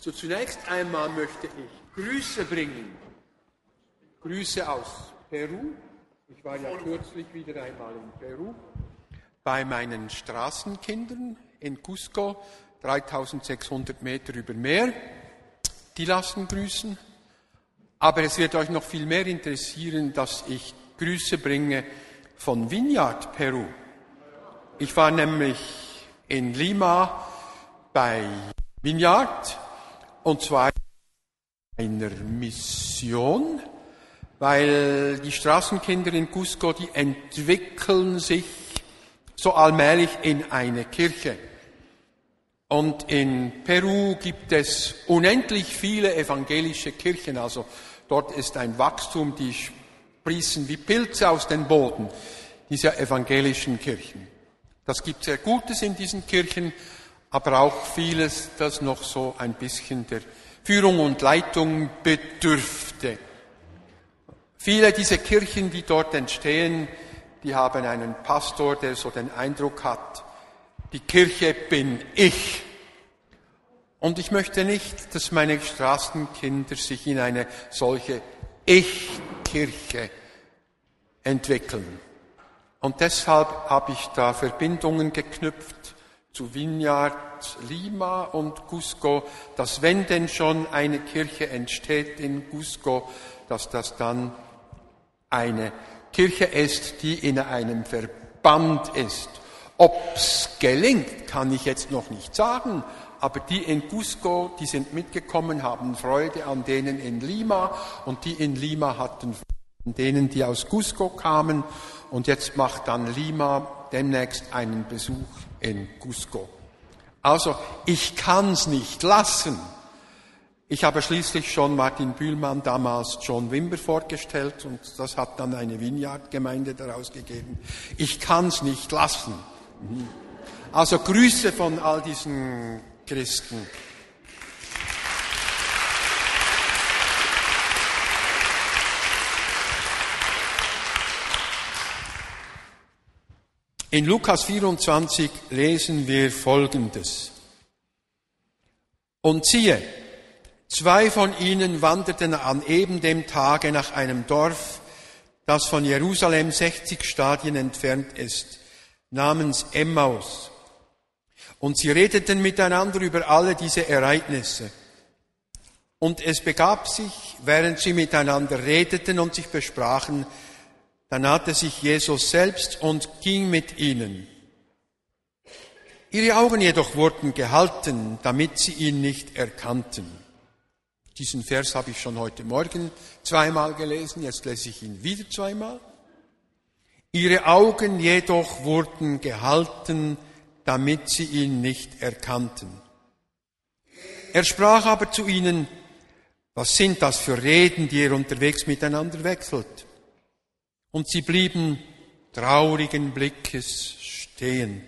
Also zunächst einmal möchte ich Grüße bringen. Grüße aus Peru. Ich war ja kürzlich wieder einmal in Peru bei meinen Straßenkindern in Cusco, 3600 Meter über Meer. Die lassen grüßen. Aber es wird euch noch viel mehr interessieren, dass ich Grüße bringe von Vineyard Peru. Ich war nämlich in Lima bei Vineyard und zwar einer Mission, weil die Straßenkinder in Cusco, die entwickeln sich so allmählich in eine Kirche. Und in Peru gibt es unendlich viele evangelische Kirchen, also dort ist ein Wachstum, die sprießen wie Pilze aus dem Boden, diese evangelischen Kirchen. Das gibt sehr Gutes in diesen Kirchen, aber auch vieles, das noch so ein bisschen der Führung und Leitung bedürfte. Viele dieser Kirchen, die dort entstehen, die haben einen Pastor, der so den Eindruck hat, die Kirche bin ich. Und ich möchte nicht, dass meine Straßenkinder sich in eine solche Ich-Kirche entwickeln. Und deshalb habe ich da Verbindungen geknüpft zu Vineyard Lima und Cusco, dass wenn denn schon eine Kirche entsteht in Cusco, dass das dann eine Kirche ist, die in einem Verband ist. Ob's gelingt, kann ich jetzt noch nicht sagen, aber die in Cusco, die sind mitgekommen, haben Freude an denen in Lima und die in Lima hatten Freude an denen, die aus Cusco kamen und jetzt macht dann Lima demnächst einen Besuch in Cusco. Also ich kann's nicht lassen. Ich habe schließlich schon Martin Bühlmann damals John Wimber vorgestellt und das hat dann eine Vineyard-Gemeinde daraus gegeben. Ich kann's nicht lassen. Also Grüße von all diesen Christen. In Lukas 24 lesen wir Folgendes. Und siehe, zwei von ihnen wanderten an eben dem Tage nach einem Dorf, das von Jerusalem 60 Stadien entfernt ist, namens Emmaus. Und sie redeten miteinander über alle diese Ereignisse. Und es begab sich, während sie miteinander redeten und sich besprachen, da nahte sich Jesus selbst und ging mit ihnen. Ihre Augen jedoch wurden gehalten, damit sie ihn nicht erkannten. Diesen Vers habe ich schon heute Morgen zweimal gelesen, jetzt lese ich ihn wieder zweimal. Ihre Augen jedoch wurden gehalten, damit sie ihn nicht erkannten. Er sprach aber zu ihnen, was sind das für Reden, die ihr unterwegs miteinander wechselt? Und sie blieben traurigen Blickes stehen.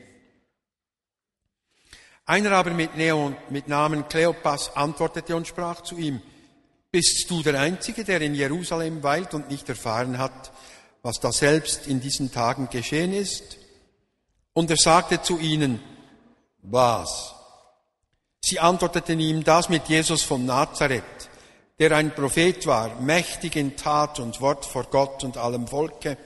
Einer aber mit, Neo, mit Namen Kleopas antwortete und sprach zu ihm, bist du der Einzige, der in Jerusalem weilt und nicht erfahren hat, was da selbst in diesen Tagen geschehen ist? Und er sagte zu ihnen, was? Sie antworteten ihm das mit Jesus von Nazareth, der ein Prophet war, mächtig in Tat und Wort vor Gott und allem Volke,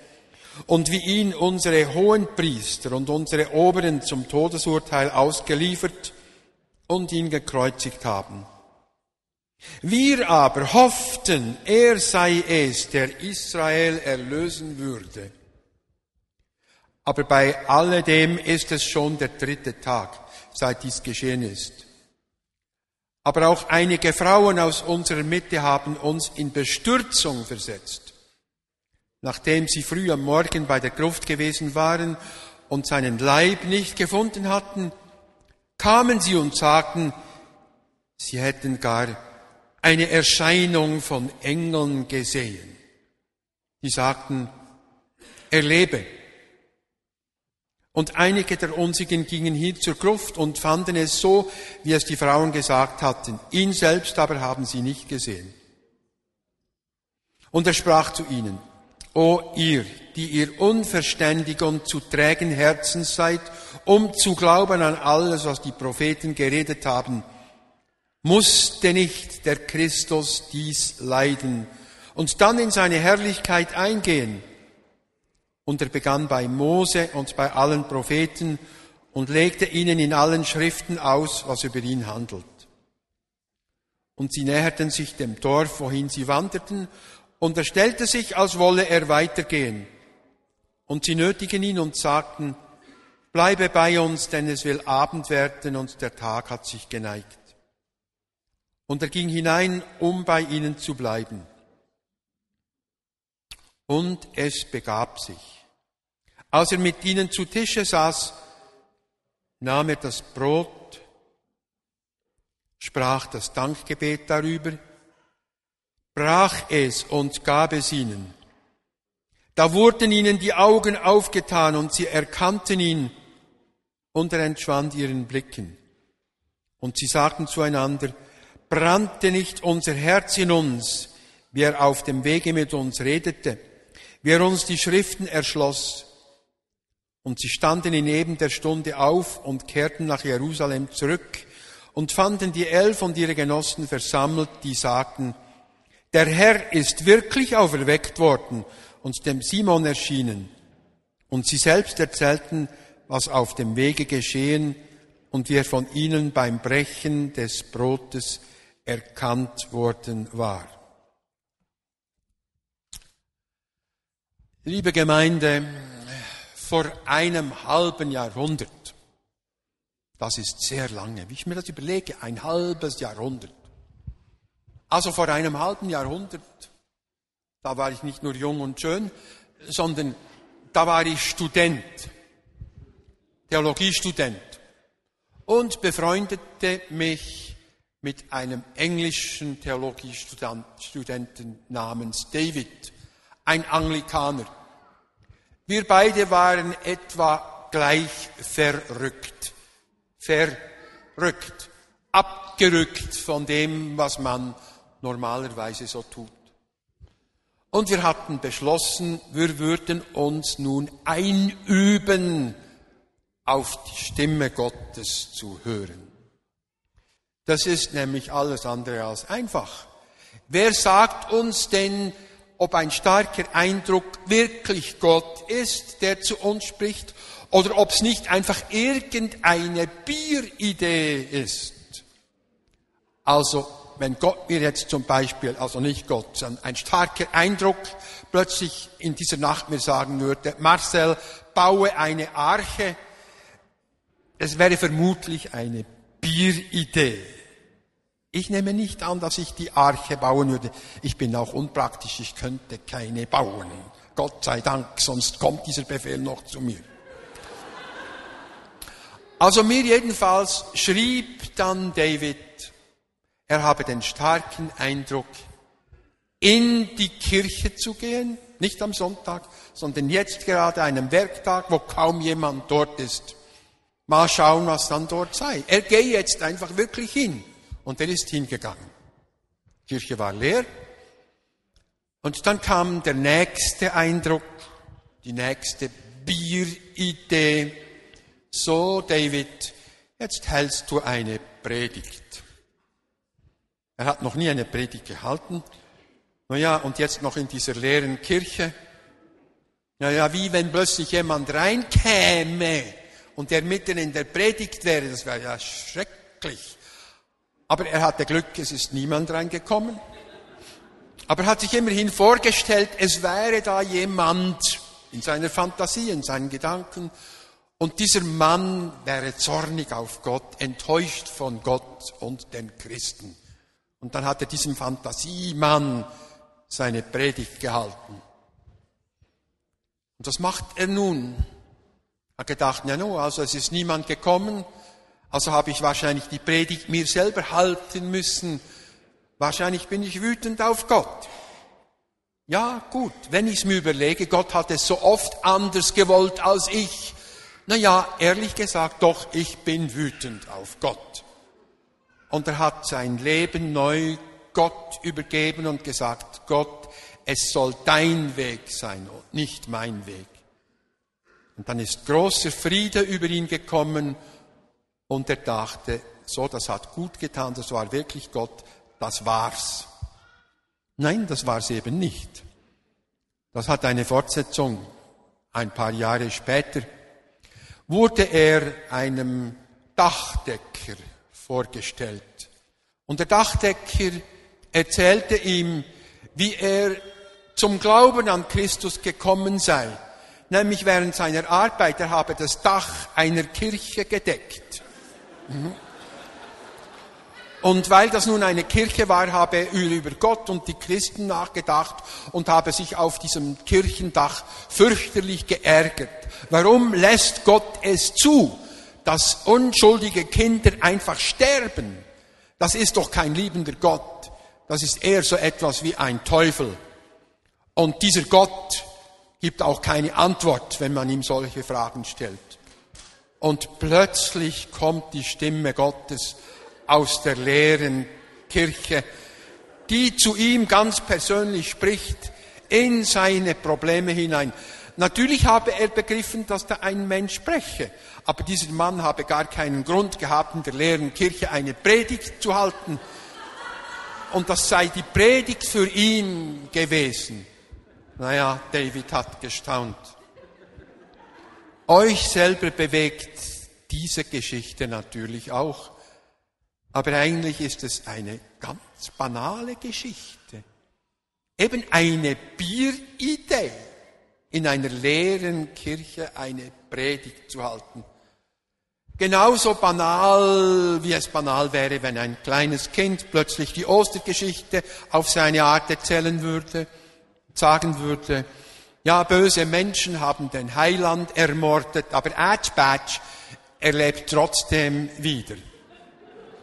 und wie ihn unsere Hohenpriester und unsere Oberen zum Todesurteil ausgeliefert und ihn gekreuzigt haben. Wir aber hofften, er sei es, der Israel erlösen würde. Aber bei alledem ist es schon der dritte Tag, seit dies geschehen ist. Aber auch einige Frauen aus unserer Mitte haben uns in Bestürzung versetzt. Nachdem sie früh am Morgen bei der Gruft gewesen waren und seinen Leib nicht gefunden hatten, kamen sie und sagten, sie hätten gar eine Erscheinung von Engeln gesehen. Die sagten, er lebe. Und einige der Unsigen gingen hin zur Gruft und fanden es so, wie es die Frauen gesagt hatten. Ihn selbst aber haben sie nicht gesehen. Und er sprach zu ihnen, O ihr, die ihr unverständig und zu trägen Herzens seid, um zu glauben an alles, was die Propheten geredet haben, Musste nicht der Christus dies leiden und dann in seine Herrlichkeit eingehen? Und er begann bei Mose und bei allen Propheten und legte ihnen in allen Schriften aus, was über ihn handelt. Und sie näherten sich dem Dorf, wohin sie wanderten, und er stellte sich, als wolle er weitergehen. Und sie nötigen ihn und sagten, bleibe bei uns, denn es will Abend werden und der Tag hat sich geneigt. Und er ging hinein, um bei ihnen zu bleiben. Und es begab sich als er mit ihnen zu Tische saß, nahm er das Brot, sprach das Dankgebet darüber, brach es und gab es ihnen. Da wurden ihnen die Augen aufgetan und sie erkannten ihn und er entschwand ihren Blicken. Und sie sagten zueinander, brannte nicht unser Herz in uns, wie er auf dem Wege mit uns redete, wie er uns die Schriften erschloss. Und sie standen in eben der Stunde auf und kehrten nach Jerusalem zurück und fanden die Elf und ihre Genossen versammelt, die sagten, der Herr ist wirklich auferweckt worden und dem Simon erschienen. Und sie selbst erzählten, was auf dem Wege geschehen und wie er von ihnen beim Brechen des Brotes erkannt worden war. Liebe Gemeinde, vor einem halben Jahrhundert. Das ist sehr lange. Wie ich mir das überlege, ein halbes Jahrhundert. Also vor einem halben Jahrhundert, da war ich nicht nur jung und schön, sondern da war ich Student, Theologiestudent und befreundete mich mit einem englischen Theologiestudenten namens David, ein Anglikaner. Wir beide waren etwa gleich verrückt. Verrückt. Abgerückt von dem, was man normalerweise so tut. Und wir hatten beschlossen, wir würden uns nun einüben, auf die Stimme Gottes zu hören. Das ist nämlich alles andere als einfach. Wer sagt uns denn, ob ein starker Eindruck wirklich Gott ist, der zu uns spricht, oder ob es nicht einfach irgendeine Bieridee ist. Also, wenn Gott mir jetzt zum Beispiel, also nicht Gott, sondern ein starker Eindruck plötzlich in dieser Nacht mir sagen würde, Marcel, baue eine Arche, es wäre vermutlich eine Bieridee. Ich nehme nicht an, dass ich die Arche bauen würde. Ich bin auch unpraktisch, ich könnte keine bauen. Gott sei Dank, sonst kommt dieser Befehl noch zu mir. Also mir jedenfalls schrieb dann David, er habe den starken Eindruck, in die Kirche zu gehen, nicht am Sonntag, sondern jetzt gerade einem Werktag, wo kaum jemand dort ist. Mal schauen, was dann dort sei. Er gehe jetzt einfach wirklich hin. Und er ist hingegangen. Die Kirche war leer. Und dann kam der nächste Eindruck, die nächste Bieridee. So, David, jetzt hältst du eine Predigt. Er hat noch nie eine Predigt gehalten. Naja, und jetzt noch in dieser leeren Kirche. Naja, wie wenn plötzlich jemand reinkäme und der mitten in der Predigt wäre, das wäre ja schrecklich. Aber er hatte Glück, es ist niemand reingekommen. Aber er hat sich immerhin vorgestellt, es wäre da jemand in seiner Fantasie, in seinen Gedanken. Und dieser Mann wäre zornig auf Gott, enttäuscht von Gott und den Christen. Und dann hat er diesem Fantasiemann seine Predigt gehalten. Und was macht er nun? Er hat gedacht, ja no, also es ist niemand gekommen, also habe ich wahrscheinlich die Predigt mir selber halten müssen. Wahrscheinlich bin ich wütend auf Gott. Ja, gut, wenn ich es mir überlege, Gott hat es so oft anders gewollt als ich. Na ja, ehrlich gesagt, doch, ich bin wütend auf Gott. Und er hat sein Leben neu Gott übergeben und gesagt, Gott, es soll dein Weg sein und nicht mein Weg. Und dann ist großer Friede über ihn gekommen und er dachte, so, das hat gut getan, das war wirklich Gott, das war's. Nein, das war's eben nicht. Das hat eine Fortsetzung. Ein paar Jahre später wurde er einem Dachdecker vorgestellt. Und der Dachdecker erzählte ihm, wie er zum Glauben an Christus gekommen sei, nämlich während seiner Arbeit, er habe das Dach einer Kirche gedeckt. Und weil das nun eine Kirche war, habe er über Gott und die Christen nachgedacht und habe sich auf diesem Kirchendach fürchterlich geärgert. Warum lässt Gott es zu, dass unschuldige Kinder einfach sterben? Das ist doch kein liebender Gott. Das ist eher so etwas wie ein Teufel. Und dieser Gott gibt auch keine Antwort, wenn man ihm solche Fragen stellt. Und plötzlich kommt die Stimme Gottes aus der leeren Kirche, die zu ihm ganz persönlich spricht, in seine Probleme hinein. Natürlich habe er begriffen, dass da ein Mensch spreche, aber dieser Mann habe gar keinen Grund gehabt, in der leeren Kirche eine Predigt zu halten. Und das sei die Predigt für ihn gewesen. Naja, David hat gestaunt. Euch selber bewegt diese Geschichte natürlich auch. Aber eigentlich ist es eine ganz banale Geschichte. Eben eine Bieridee, in einer leeren Kirche eine Predigt zu halten. Genauso banal, wie es banal wäre, wenn ein kleines Kind plötzlich die Ostergeschichte auf seine Art erzählen würde, sagen würde, ja, böse Menschen haben den Heiland ermordet, aber Atschbatsch, er lebt trotzdem wieder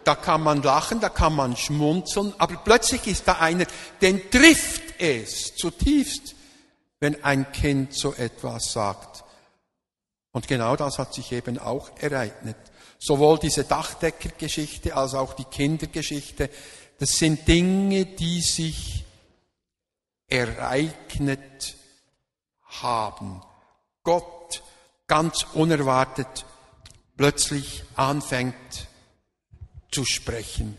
da kann man lachen, da kann man schmunzeln, aber plötzlich ist da einer, den trifft es zutiefst, wenn ein Kind so etwas sagt. Und genau das hat sich eben auch ereignet. Sowohl diese Dachdeckergeschichte als auch die Kindergeschichte, das sind Dinge, die sich ereignet haben. Gott ganz unerwartet plötzlich anfängt zu sprechen.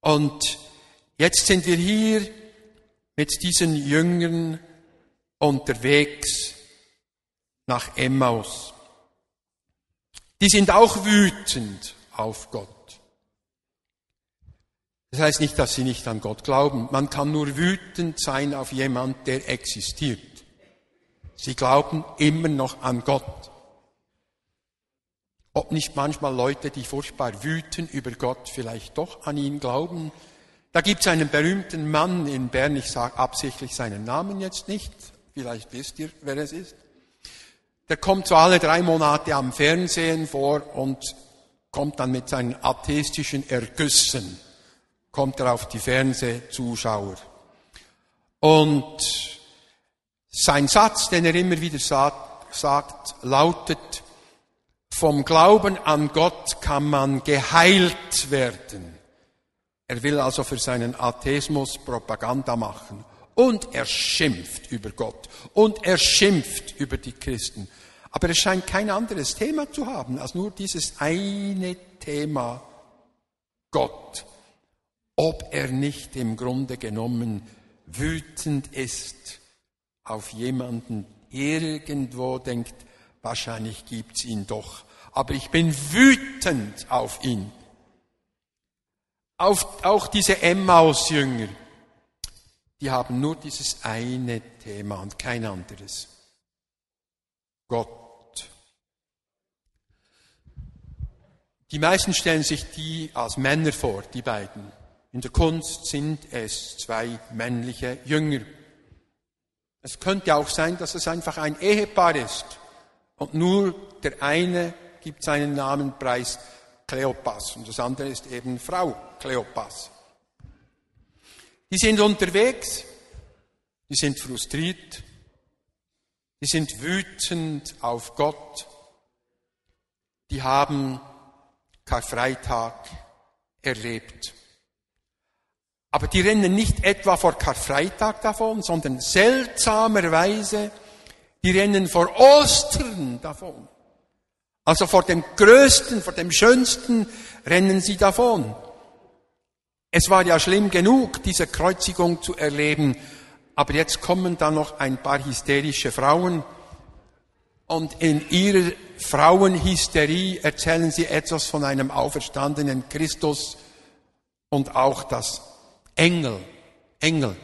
Und jetzt sind wir hier mit diesen Jüngern unterwegs nach Emmaus. Die sind auch wütend auf Gott. Das heißt nicht, dass sie nicht an Gott glauben. Man kann nur wütend sein auf jemand, der existiert. Sie glauben immer noch an Gott. Ob nicht manchmal Leute, die furchtbar wüten über Gott, vielleicht doch an ihn glauben. Da gibt es einen berühmten Mann in Bern, ich sage absichtlich seinen Namen jetzt nicht, vielleicht wisst ihr, wer es ist. Der kommt so alle drei Monate am Fernsehen vor und kommt dann mit seinen atheistischen Ergüssen, kommt er auf die Fernsehzuschauer. Und sein Satz, den er immer wieder sagt, sagt lautet, vom Glauben an Gott kann man geheilt werden. Er will also für seinen Atheismus Propaganda machen. Und er schimpft über Gott. Und er schimpft über die Christen. Aber es scheint kein anderes Thema zu haben als nur dieses eine Thema Gott. Ob er nicht im Grunde genommen wütend ist auf jemanden irgendwo denkt, wahrscheinlich gibt's ihn doch aber ich bin wütend auf ihn. Auf, auch diese Emmaus-Jünger, die haben nur dieses eine Thema und kein anderes. Gott. Die meisten stellen sich die als Männer vor, die beiden. In der Kunst sind es zwei männliche Jünger. Es könnte auch sein, dass es einfach ein Ehepaar ist und nur der eine gibt seinen Namen preis Kleopas und das andere ist eben Frau Kleopas. Die sind unterwegs, die sind frustriert, die sind wütend auf Gott, die haben Karfreitag erlebt. Aber die rennen nicht etwa vor Karfreitag davon, sondern seltsamerweise, die rennen vor Ostern davon. Also vor dem Größten, vor dem Schönsten rennen sie davon. Es war ja schlimm genug, diese Kreuzigung zu erleben, aber jetzt kommen da noch ein paar hysterische Frauen und in ihrer Frauenhysterie erzählen sie etwas von einem auferstandenen Christus und auch, dass Engel, Engel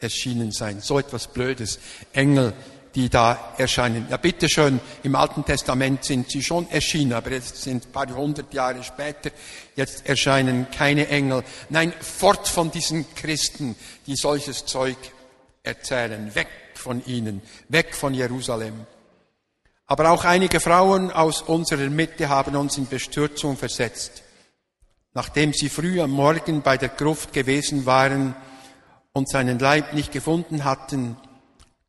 erschienen sein. So etwas Blödes. Engel die da erscheinen. Ja, bitteschön, im Alten Testament sind sie schon erschienen, aber jetzt sind ein paar hundert Jahre später, jetzt erscheinen keine Engel. Nein, fort von diesen Christen, die solches Zeug erzählen, weg von ihnen, weg von Jerusalem. Aber auch einige Frauen aus unserer Mitte haben uns in Bestürzung versetzt. Nachdem sie früh am Morgen bei der Gruft gewesen waren und seinen Leib nicht gefunden hatten,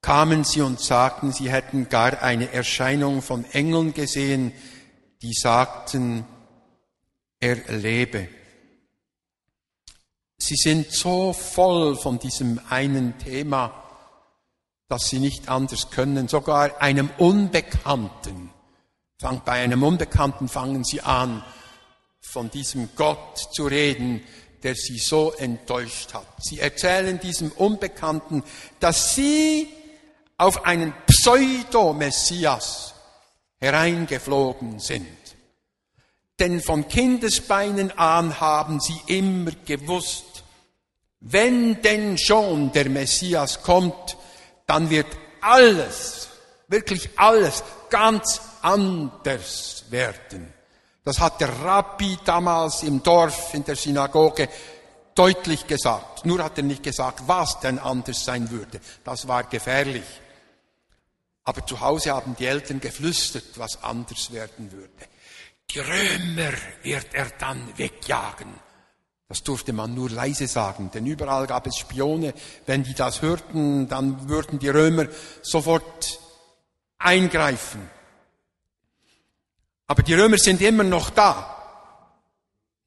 kamen sie und sagten, sie hätten gar eine Erscheinung von Engeln gesehen, die sagten, er lebe. Sie sind so voll von diesem einen Thema, dass sie nicht anders können. Sogar einem Unbekannten, bei einem Unbekannten fangen sie an, von diesem Gott zu reden, der sie so enttäuscht hat. Sie erzählen diesem Unbekannten, dass sie auf einen Pseudo-Messias hereingeflogen sind. Denn von Kindesbeinen an haben sie immer gewusst, wenn denn schon der Messias kommt, dann wird alles, wirklich alles ganz anders werden. Das hat der Rabbi damals im Dorf in der Synagoge deutlich gesagt. Nur hat er nicht gesagt, was denn anders sein würde. Das war gefährlich. Aber zu Hause haben die Eltern geflüstert, was anders werden würde. Die Römer wird er dann wegjagen. Das durfte man nur leise sagen, denn überall gab es Spione. Wenn die das hörten, dann würden die Römer sofort eingreifen. Aber die Römer sind immer noch da.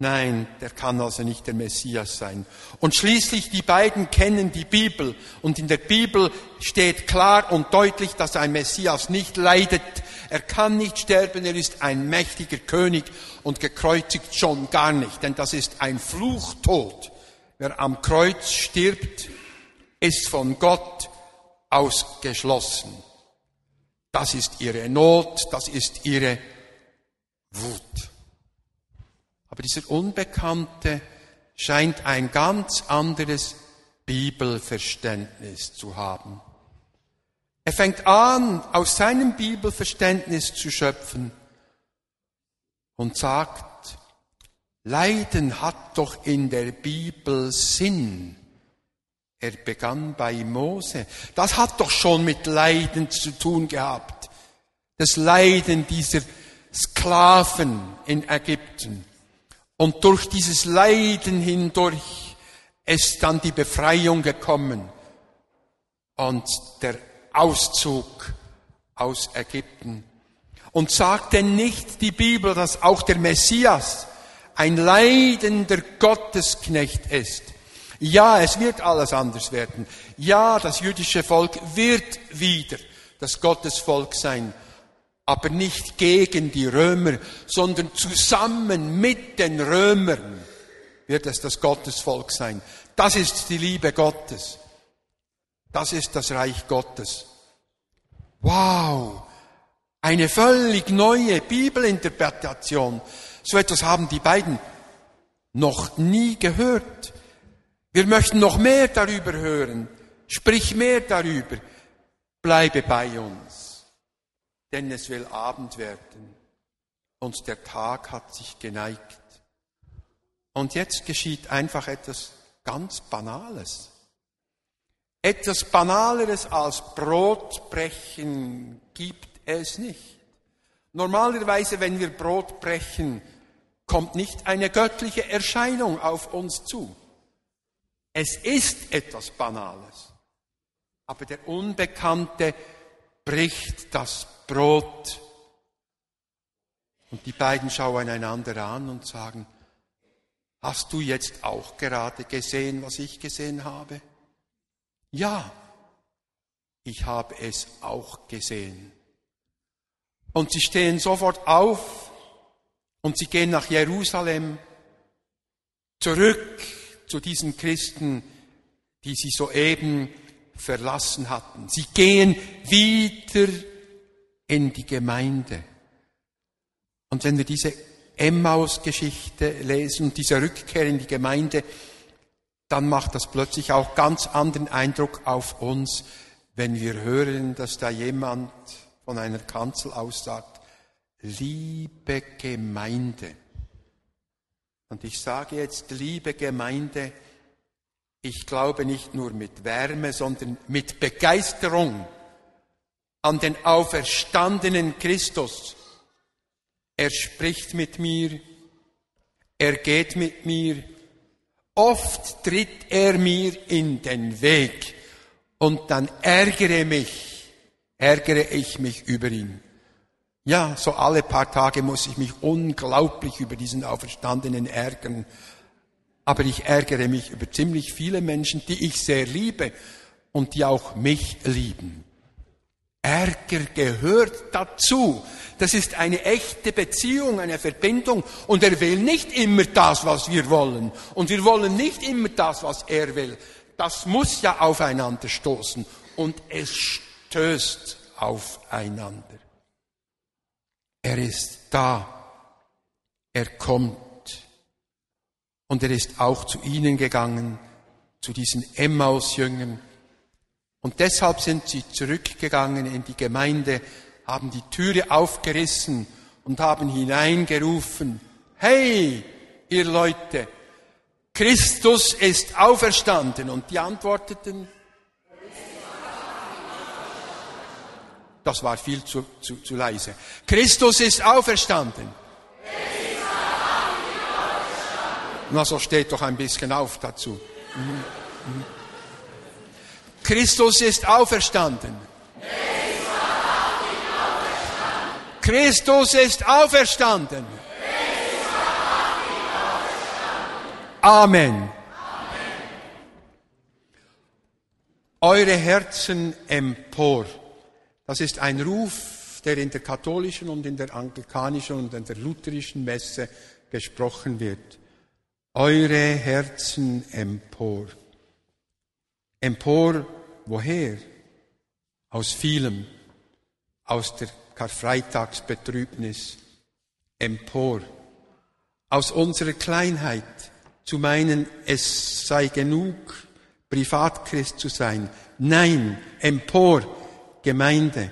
Nein, der kann also nicht der Messias sein. Und schließlich, die beiden kennen die Bibel. Und in der Bibel steht klar und deutlich, dass ein Messias nicht leidet. Er kann nicht sterben, er ist ein mächtiger König und gekreuzigt schon gar nicht. Denn das ist ein Fluchtod. Wer am Kreuz stirbt, ist von Gott ausgeschlossen. Das ist ihre Not, das ist ihre Wut. Aber dieser Unbekannte scheint ein ganz anderes Bibelverständnis zu haben. Er fängt an, aus seinem Bibelverständnis zu schöpfen und sagt, Leiden hat doch in der Bibel Sinn. Er begann bei Mose. Das hat doch schon mit Leiden zu tun gehabt. Das Leiden dieser Sklaven in Ägypten. Und durch dieses Leiden hindurch ist dann die Befreiung gekommen und der Auszug aus Ägypten. Und sagt denn nicht die Bibel, dass auch der Messias ein leidender Gottesknecht ist? Ja, es wird alles anders werden. Ja, das jüdische Volk wird wieder das Gottesvolk sein aber nicht gegen die Römer, sondern zusammen mit den Römern wird es das Gottesvolk sein. Das ist die Liebe Gottes. Das ist das Reich Gottes. Wow! Eine völlig neue Bibelinterpretation. So etwas haben die beiden noch nie gehört. Wir möchten noch mehr darüber hören. Sprich mehr darüber. Bleibe bei uns denn es will Abend werden und der Tag hat sich geneigt. Und jetzt geschieht einfach etwas ganz Banales. Etwas Banaleres als Brotbrechen gibt es nicht. Normalerweise, wenn wir Brot brechen, kommt nicht eine göttliche Erscheinung auf uns zu. Es ist etwas Banales. Aber der Unbekannte bricht das Brot. Und die beiden schauen einander an und sagen, hast du jetzt auch gerade gesehen, was ich gesehen habe? Ja, ich habe es auch gesehen. Und sie stehen sofort auf und sie gehen nach Jerusalem zurück zu diesen Christen, die sie soeben verlassen hatten. Sie gehen wieder in die Gemeinde. Und wenn wir diese Emmaus-Geschichte lesen, diese Rückkehr in die Gemeinde, dann macht das plötzlich auch ganz anderen Eindruck auf uns, wenn wir hören, dass da jemand von einer Kanzel aus sagt, liebe Gemeinde. Und ich sage jetzt, liebe Gemeinde, ich glaube nicht nur mit Wärme, sondern mit Begeisterung an den auferstandenen Christus. Er spricht mit mir, er geht mit mir, oft tritt er mir in den Weg und dann ärgere mich, ärgere ich mich über ihn. Ja, so alle paar Tage muss ich mich unglaublich über diesen Auferstandenen ärgern. Aber ich ärgere mich über ziemlich viele Menschen, die ich sehr liebe und die auch mich lieben. Ärger gehört dazu. Das ist eine echte Beziehung, eine Verbindung. Und er will nicht immer das, was wir wollen. Und wir wollen nicht immer das, was er will. Das muss ja aufeinander stoßen. Und es stößt aufeinander. Er ist da. Er kommt. Und er ist auch zu ihnen gegangen, zu diesen Emmaus-Jüngern. Und deshalb sind sie zurückgegangen in die Gemeinde, haben die Türe aufgerissen und haben hineingerufen, hey, ihr Leute, Christus ist auferstanden. Und die antworteten, das war viel zu, zu, zu leise. Christus ist auferstanden. Na, so steht doch ein bisschen auf dazu. Mhm. Mhm. Christus ist auferstanden. Christus ist auferstanden. Amen. Eure Herzen empor. Das ist ein Ruf, der in der katholischen und in der anglikanischen und in der lutherischen Messe gesprochen wird eure Herzen empor. Empor woher? Aus vielem, aus der Karfreitagsbetrübnis, empor, aus unserer Kleinheit, zu meinen, es sei genug, Privatchrist zu sein. Nein, empor, Gemeinde.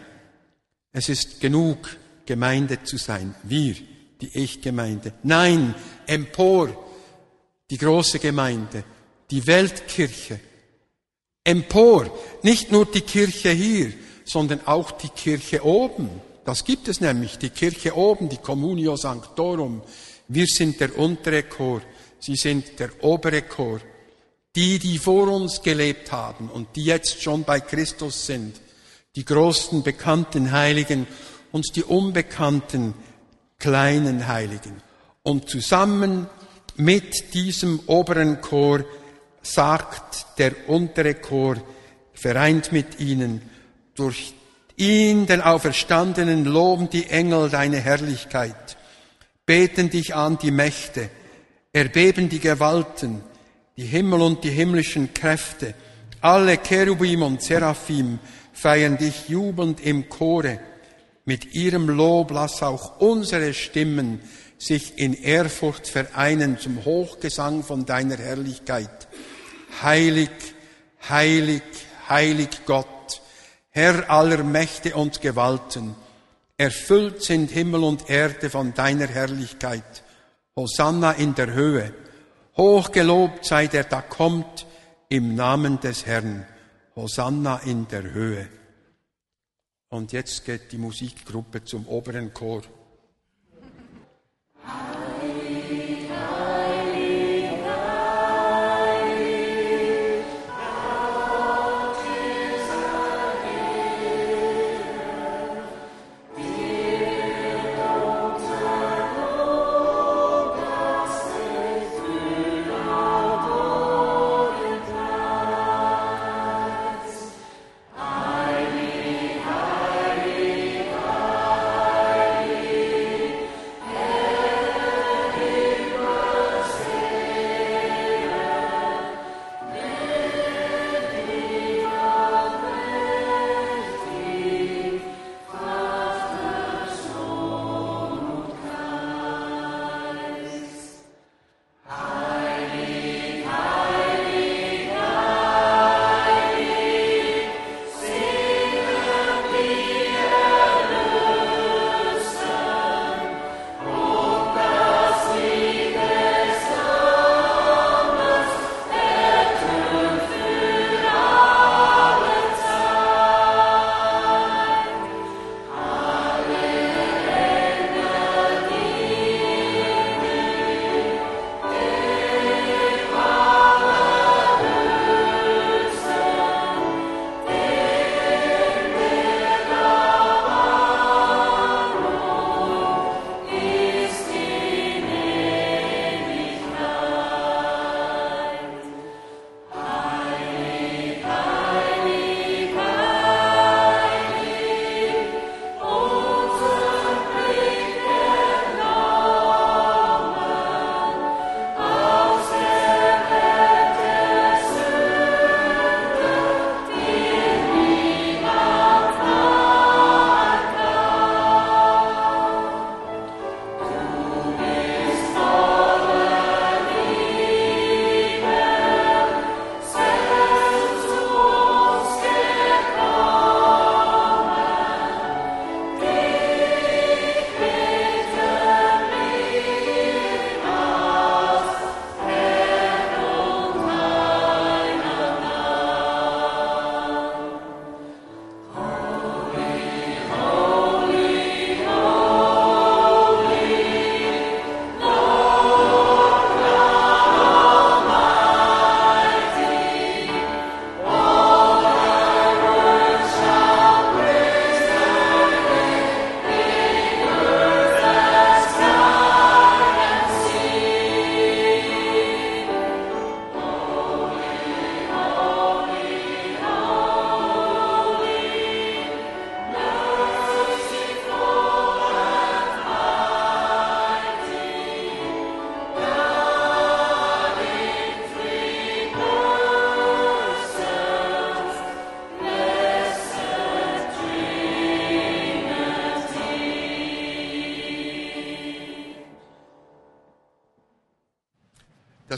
Es ist genug, Gemeinde zu sein. Wir, die Ich-Gemeinde. Nein, empor, die große Gemeinde, die Weltkirche. Empor, nicht nur die Kirche hier, sondern auch die Kirche oben. Das gibt es nämlich, die Kirche oben, die Communio Sanctorum. Wir sind der untere Chor, Sie sind der obere Chor. Die, die vor uns gelebt haben und die jetzt schon bei Christus sind, die großen bekannten Heiligen und die unbekannten kleinen Heiligen. Und zusammen mit diesem oberen Chor sagt der untere Chor, vereint mit ihnen, durch ihn, den Auferstandenen, loben die Engel deine Herrlichkeit, beten dich an die Mächte, erbeben die Gewalten, die Himmel und die himmlischen Kräfte, alle Cherubim und Seraphim feiern dich jubelnd im Chore. Mit ihrem Lob lass auch unsere Stimmen sich in Ehrfurcht vereinen zum Hochgesang von deiner Herrlichkeit. Heilig, heilig, heilig Gott, Herr aller Mächte und Gewalten, erfüllt sind Himmel und Erde von deiner Herrlichkeit. Hosanna in der Höhe. Hochgelobt sei der da kommt im Namen des Herrn. Hosanna in der Höhe. Und jetzt geht die Musikgruppe zum oberen Chor. Amen.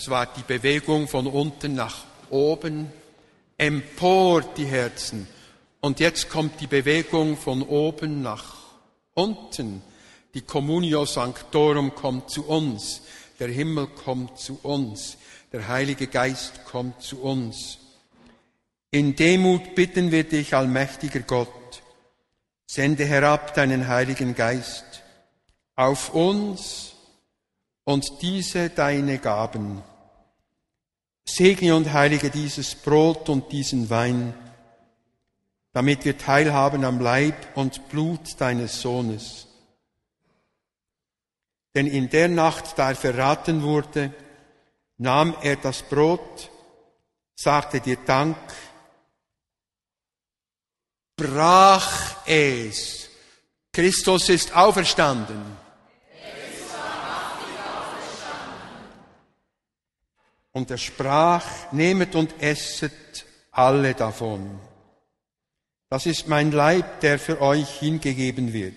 Das war die Bewegung von unten nach oben, empor die Herzen. Und jetzt kommt die Bewegung von oben nach unten. Die Communio Sanctorum kommt zu uns. Der Himmel kommt zu uns. Der Heilige Geist kommt zu uns. In Demut bitten wir dich, allmächtiger Gott, sende herab deinen Heiligen Geist auf uns und diese deine Gaben. Segne und heilige dieses Brot und diesen Wein, damit wir teilhaben am Leib und Blut deines Sohnes. Denn in der Nacht, da er verraten wurde, nahm er das Brot, sagte dir Dank, brach es. Christus ist auferstanden. Und er sprach, nehmet und esset alle davon. Das ist mein Leib, der für euch hingegeben wird.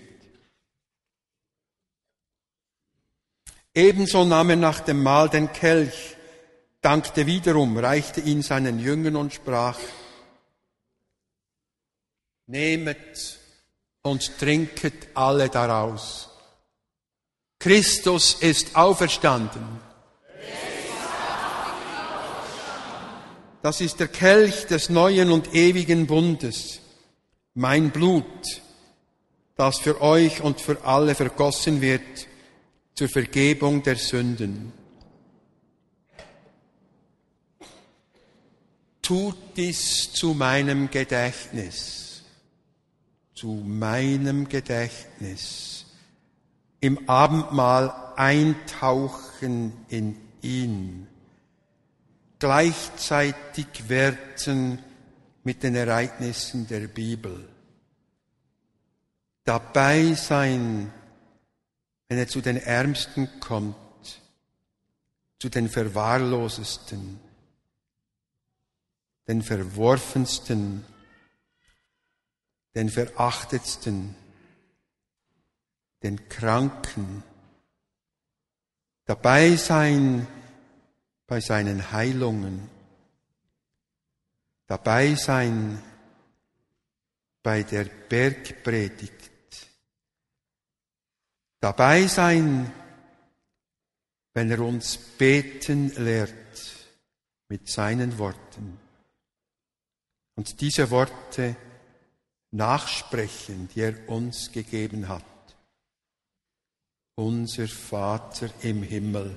Ebenso nahm er nach dem Mahl den Kelch, dankte wiederum, reichte ihn seinen Jüngern und sprach, Nehmet und trinket alle daraus. Christus ist auferstanden. Das ist der Kelch des neuen und ewigen Bundes, mein Blut, das für euch und für alle vergossen wird zur Vergebung der Sünden. Tut dies zu meinem Gedächtnis. Zu meinem Gedächtnis, im Abendmahl eintauchen in ihn, gleichzeitig werten mit den Ereignissen der Bibel, dabei sein, wenn er zu den Ärmsten kommt, zu den Verwahrlosesten, den Verworfensten, den Verachtetsten, den Kranken, dabei sein bei seinen Heilungen, dabei sein bei der Bergpredigt, dabei sein, wenn er uns beten lehrt mit seinen Worten. Und diese Worte nachsprechen, die er uns gegeben hat. Unser Vater im Himmel,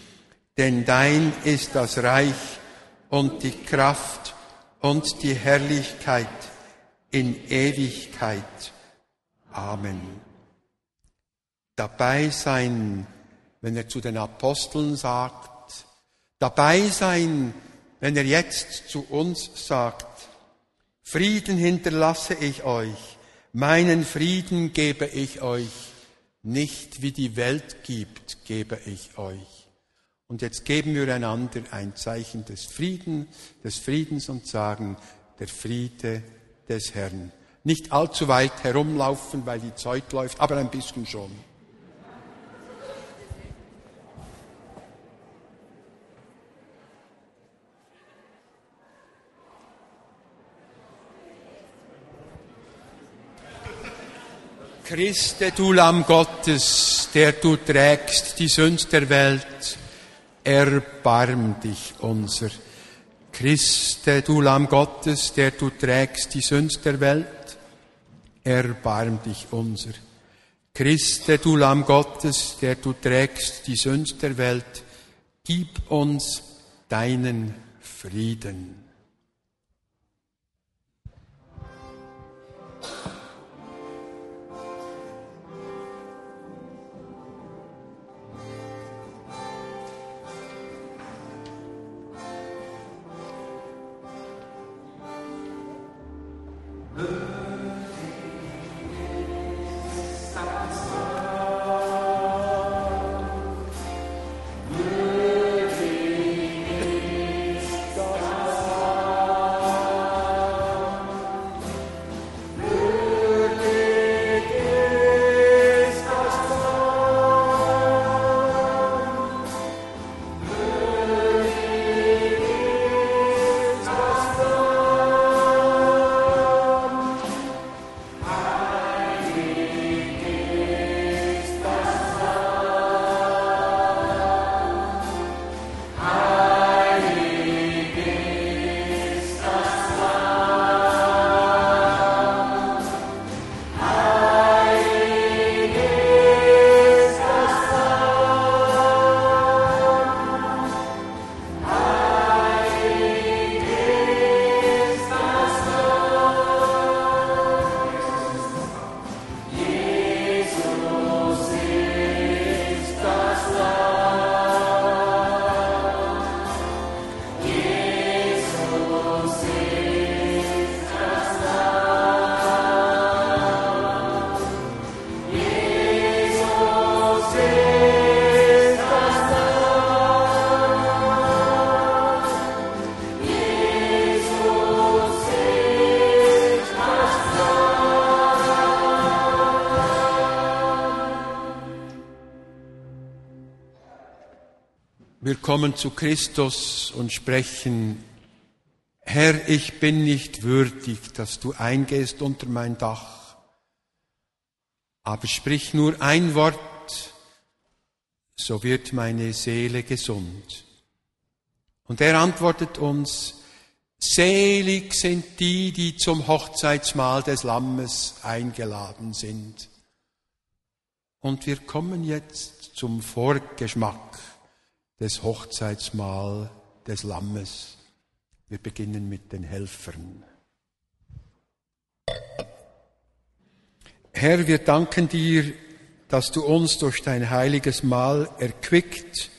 Denn dein ist das Reich und die Kraft und die Herrlichkeit in Ewigkeit. Amen. Dabei sein, wenn er zu den Aposteln sagt, dabei sein, wenn er jetzt zu uns sagt, Frieden hinterlasse ich euch, meinen Frieden gebe ich euch, nicht wie die Welt gibt, gebe ich euch. Und jetzt geben wir einander ein Zeichen des Friedens, des Friedens und sagen, der Friede des Herrn. Nicht allzu weit herumlaufen, weil die Zeit läuft, aber ein bisschen schon. Christe, du Lamm Gottes, der du trägst die Sünd der Welt, erbarm dich unser. Christe, du Lamm Gottes, der du trägst die Sünd der Welt, erbarm dich unser. Christe, du Lamm Gottes, der du trägst die Sünd der Welt, gib uns deinen Frieden. Kommen zu Christus und sprechen, Herr, ich bin nicht würdig, dass du eingehst unter mein Dach, aber sprich nur ein Wort, so wird meine Seele gesund. Und er antwortet uns, Selig sind die, die zum Hochzeitsmahl des Lammes eingeladen sind. Und wir kommen jetzt zum Vorgeschmack des Hochzeitsmahl des Lammes. Wir beginnen mit den Helfern. Herr, wir danken dir, dass du uns durch dein heiliges Mahl erquickt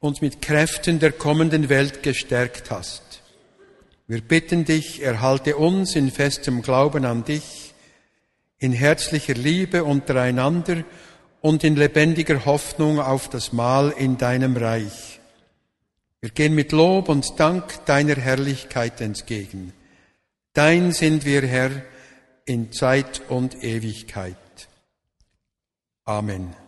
und mit Kräften der kommenden Welt gestärkt hast. Wir bitten dich, erhalte uns in festem Glauben an dich, in herzlicher Liebe untereinander und in lebendiger Hoffnung auf das Mahl in deinem Reich. Wir gehen mit Lob und Dank deiner Herrlichkeit entgegen. Dein sind wir, Herr, in Zeit und Ewigkeit. Amen.